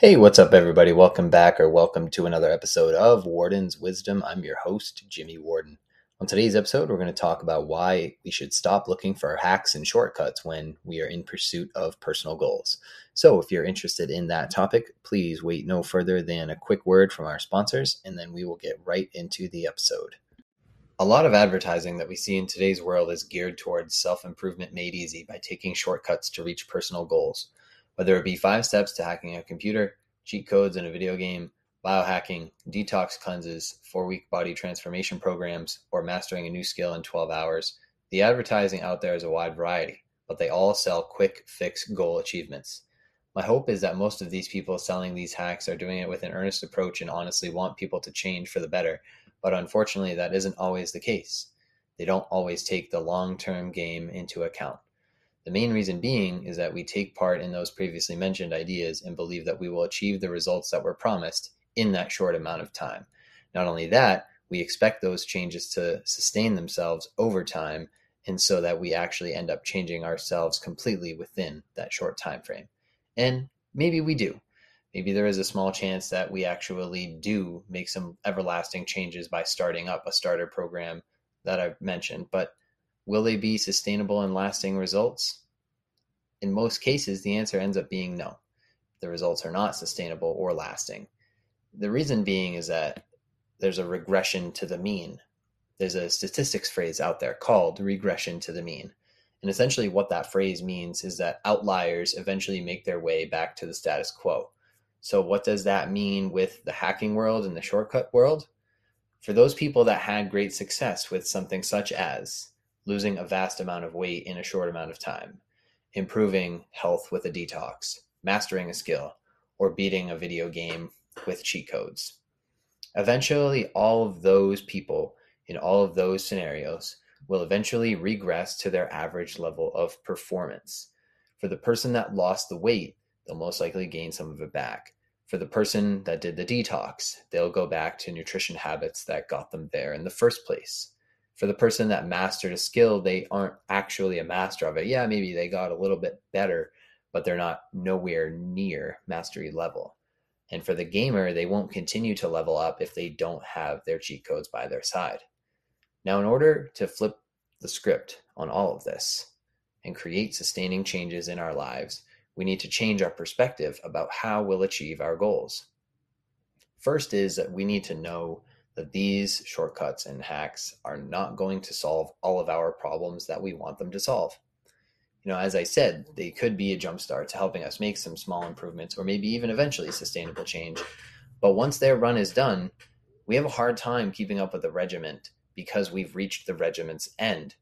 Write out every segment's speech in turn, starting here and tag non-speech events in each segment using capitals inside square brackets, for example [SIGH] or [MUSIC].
Hey, what's up, everybody? Welcome back or welcome to another episode of Warden's Wisdom. I'm your host, Jimmy Warden. On today's episode, we're going to talk about why we should stop looking for hacks and shortcuts when we are in pursuit of personal goals. So, if you're interested in that topic, please wait no further than a quick word from our sponsors, and then we will get right into the episode. A lot of advertising that we see in today's world is geared towards self improvement made easy by taking shortcuts to reach personal goals. Whether it be five steps to hacking a computer, cheat codes in a video game, biohacking, detox cleanses, four week body transformation programs, or mastering a new skill in 12 hours, the advertising out there is a wide variety, but they all sell quick fix goal achievements. My hope is that most of these people selling these hacks are doing it with an earnest approach and honestly want people to change for the better, but unfortunately, that isn't always the case. They don't always take the long term game into account. The main reason being is that we take part in those previously mentioned ideas and believe that we will achieve the results that were promised in that short amount of time. Not only that, we expect those changes to sustain themselves over time and so that we actually end up changing ourselves completely within that short time frame. And maybe we do. Maybe there is a small chance that we actually do make some everlasting changes by starting up a starter program that I've mentioned, but Will they be sustainable and lasting results? In most cases, the answer ends up being no. The results are not sustainable or lasting. The reason being is that there's a regression to the mean. There's a statistics phrase out there called regression to the mean. And essentially, what that phrase means is that outliers eventually make their way back to the status quo. So, what does that mean with the hacking world and the shortcut world? For those people that had great success with something such as losing a vast amount of weight in a short amount of time, improving health with a detox, mastering a skill, or beating a video game with cheat codes. Eventually, all of those people in all of those scenarios will eventually regress to their average level of performance. For the person that lost the weight, they'll most likely gain some of it back. For the person that did the detox, they'll go back to nutrition habits that got them there in the first place for the person that mastered a skill, they aren't actually a master of it. Yeah, maybe they got a little bit better, but they're not nowhere near mastery level. And for the gamer, they won't continue to level up if they don't have their cheat codes by their side. Now, in order to flip the script on all of this and create sustaining changes in our lives, we need to change our perspective about how we'll achieve our goals. First is that we need to know that these shortcuts and hacks are not going to solve all of our problems that we want them to solve. You know, as I said, they could be a jumpstart to helping us make some small improvements or maybe even eventually sustainable change. But once their run is done, we have a hard time keeping up with the regiment because we've reached the regiment's end.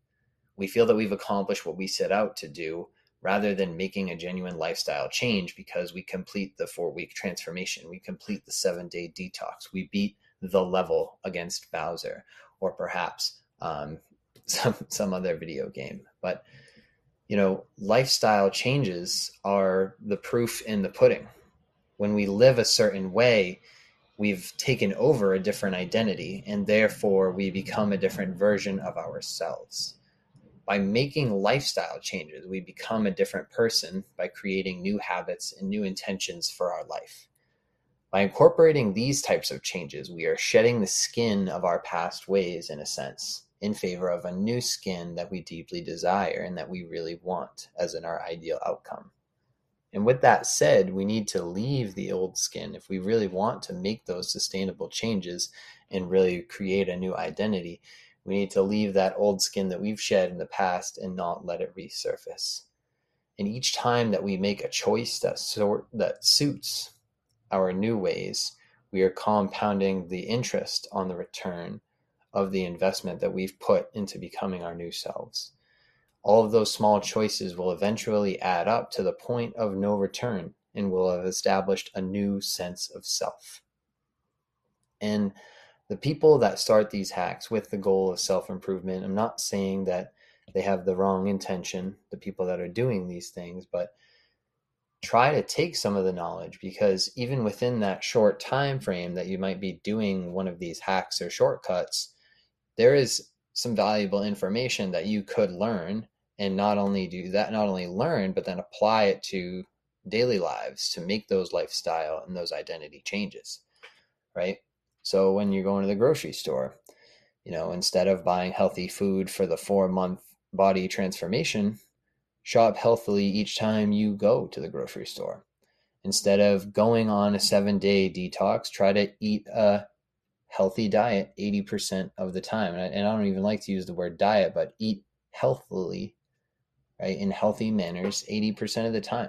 We feel that we've accomplished what we set out to do rather than making a genuine lifestyle change because we complete the four week transformation, we complete the seven day detox, we beat the level against Bowser, or perhaps um, [LAUGHS] some some other video game. But you know, lifestyle changes are the proof in the pudding. When we live a certain way, we've taken over a different identity, and therefore we become a different version of ourselves. By making lifestyle changes, we become a different person by creating new habits and new intentions for our life. By incorporating these types of changes, we are shedding the skin of our past ways, in a sense, in favor of a new skin that we deeply desire and that we really want as in our ideal outcome. And with that said, we need to leave the old skin if we really want to make those sustainable changes and really create a new identity. We need to leave that old skin that we've shed in the past and not let it resurface. And each time that we make a choice that sort that suits our new ways, we are compounding the interest on the return of the investment that we've put into becoming our new selves. All of those small choices will eventually add up to the point of no return and will have established a new sense of self. And the people that start these hacks with the goal of self improvement, I'm not saying that they have the wrong intention, the people that are doing these things, but try to take some of the knowledge because even within that short time frame that you might be doing one of these hacks or shortcuts there is some valuable information that you could learn and not only do that not only learn but then apply it to daily lives to make those lifestyle and those identity changes, right? So when you're going to the grocery store, you know, instead of buying healthy food for the four month body transformation, shop healthily each time you go to the grocery store. Instead of going on a seven day detox, try to eat a healthy diet 80% of the time. And I, and I don't even like to use the word diet, but eat healthily, right, in healthy manners 80% of the time.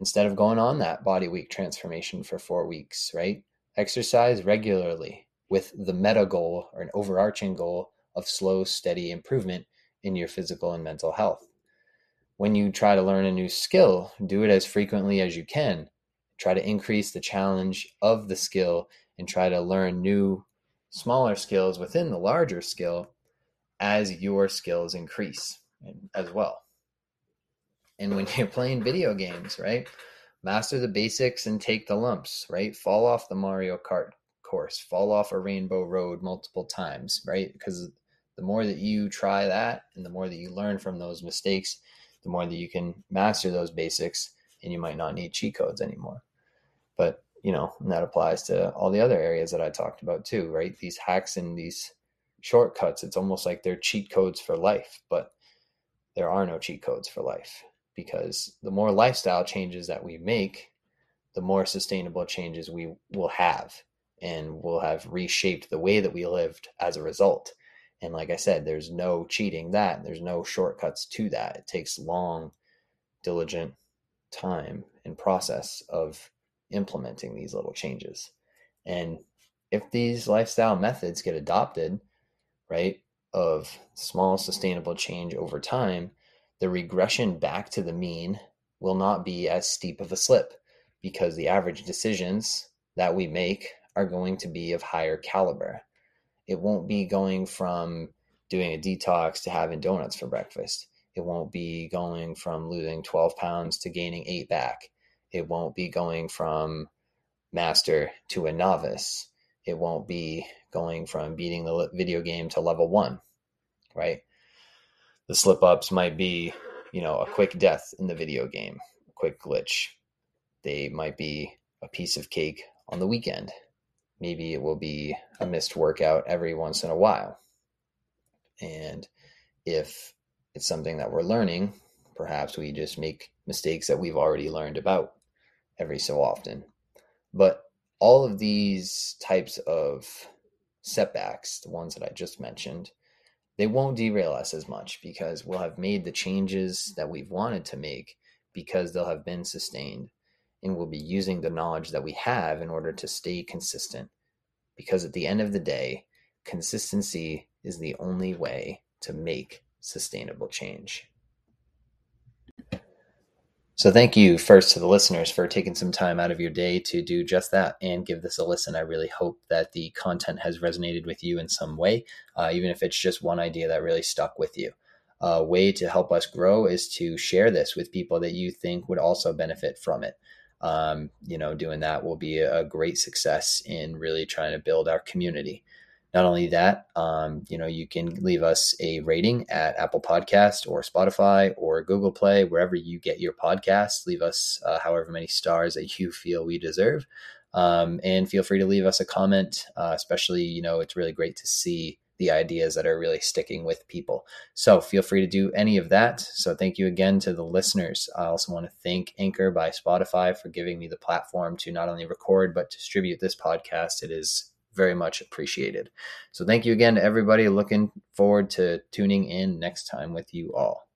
Instead of going on that body week transformation for four weeks, right? Exercise regularly with the meta goal or an overarching goal of slow, steady improvement in your physical and mental health. When you try to learn a new skill, do it as frequently as you can. Try to increase the challenge of the skill and try to learn new, smaller skills within the larger skill as your skills increase as well. And when [LAUGHS] you're playing video games, right? Master the basics and take the lumps, right? Fall off the Mario Kart course, fall off a rainbow road multiple times, right? Because the more that you try that and the more that you learn from those mistakes, the more that you can master those basics and you might not need cheat codes anymore. But, you know, that applies to all the other areas that I talked about too, right? These hacks and these shortcuts, it's almost like they're cheat codes for life, but there are no cheat codes for life because the more lifestyle changes that we make, the more sustainable changes we will have and we'll have reshaped the way that we lived as a result. And like I said, there's no cheating that. There's no shortcuts to that. It takes long, diligent time and process of implementing these little changes. And if these lifestyle methods get adopted, right, of small sustainable change over time, the regression back to the mean will not be as steep of a slip because the average decisions that we make are going to be of higher caliber. It won't be going from doing a detox to having donuts for breakfast. It won't be going from losing 12 pounds to gaining eight back. It won't be going from master to a novice. It won't be going from beating the video game to level one, right? The slip ups might be, you know, a quick death in the video game, quick glitch. They might be a piece of cake on the weekend maybe it will be a missed workout every once in a while. And if it's something that we're learning, perhaps we just make mistakes that we've already learned about every so often. But all of these types of setbacks, the ones that I just mentioned, they won't derail us as much because we'll have made the changes that we've wanted to make because they'll have been sustained and we'll be using the knowledge that we have in order to stay consistent. Because at the end of the day, consistency is the only way to make sustainable change. So, thank you first to the listeners for taking some time out of your day to do just that and give this a listen. I really hope that the content has resonated with you in some way, uh, even if it's just one idea that really stuck with you. A way to help us grow is to share this with people that you think would also benefit from it um, you know, doing that will be a great success in really trying to build our community. Not only that, um, you know, you can leave us a rating at Apple Podcast or Spotify or Google Play, wherever you get your podcasts. Leave us uh, however many stars that [LAUGHS] you feel we deserve. Um, and feel free to leave us a comment, uh, especially, you know, it's really great to see the ideas that are really sticking with people. So feel free to do any of that. So thank you again to the listeners. I also want to thank Anchor by Spotify for giving me the platform to not only record but distribute this podcast. It is very much appreciated. So thank you again to everybody. Looking forward to tuning in next time with you all.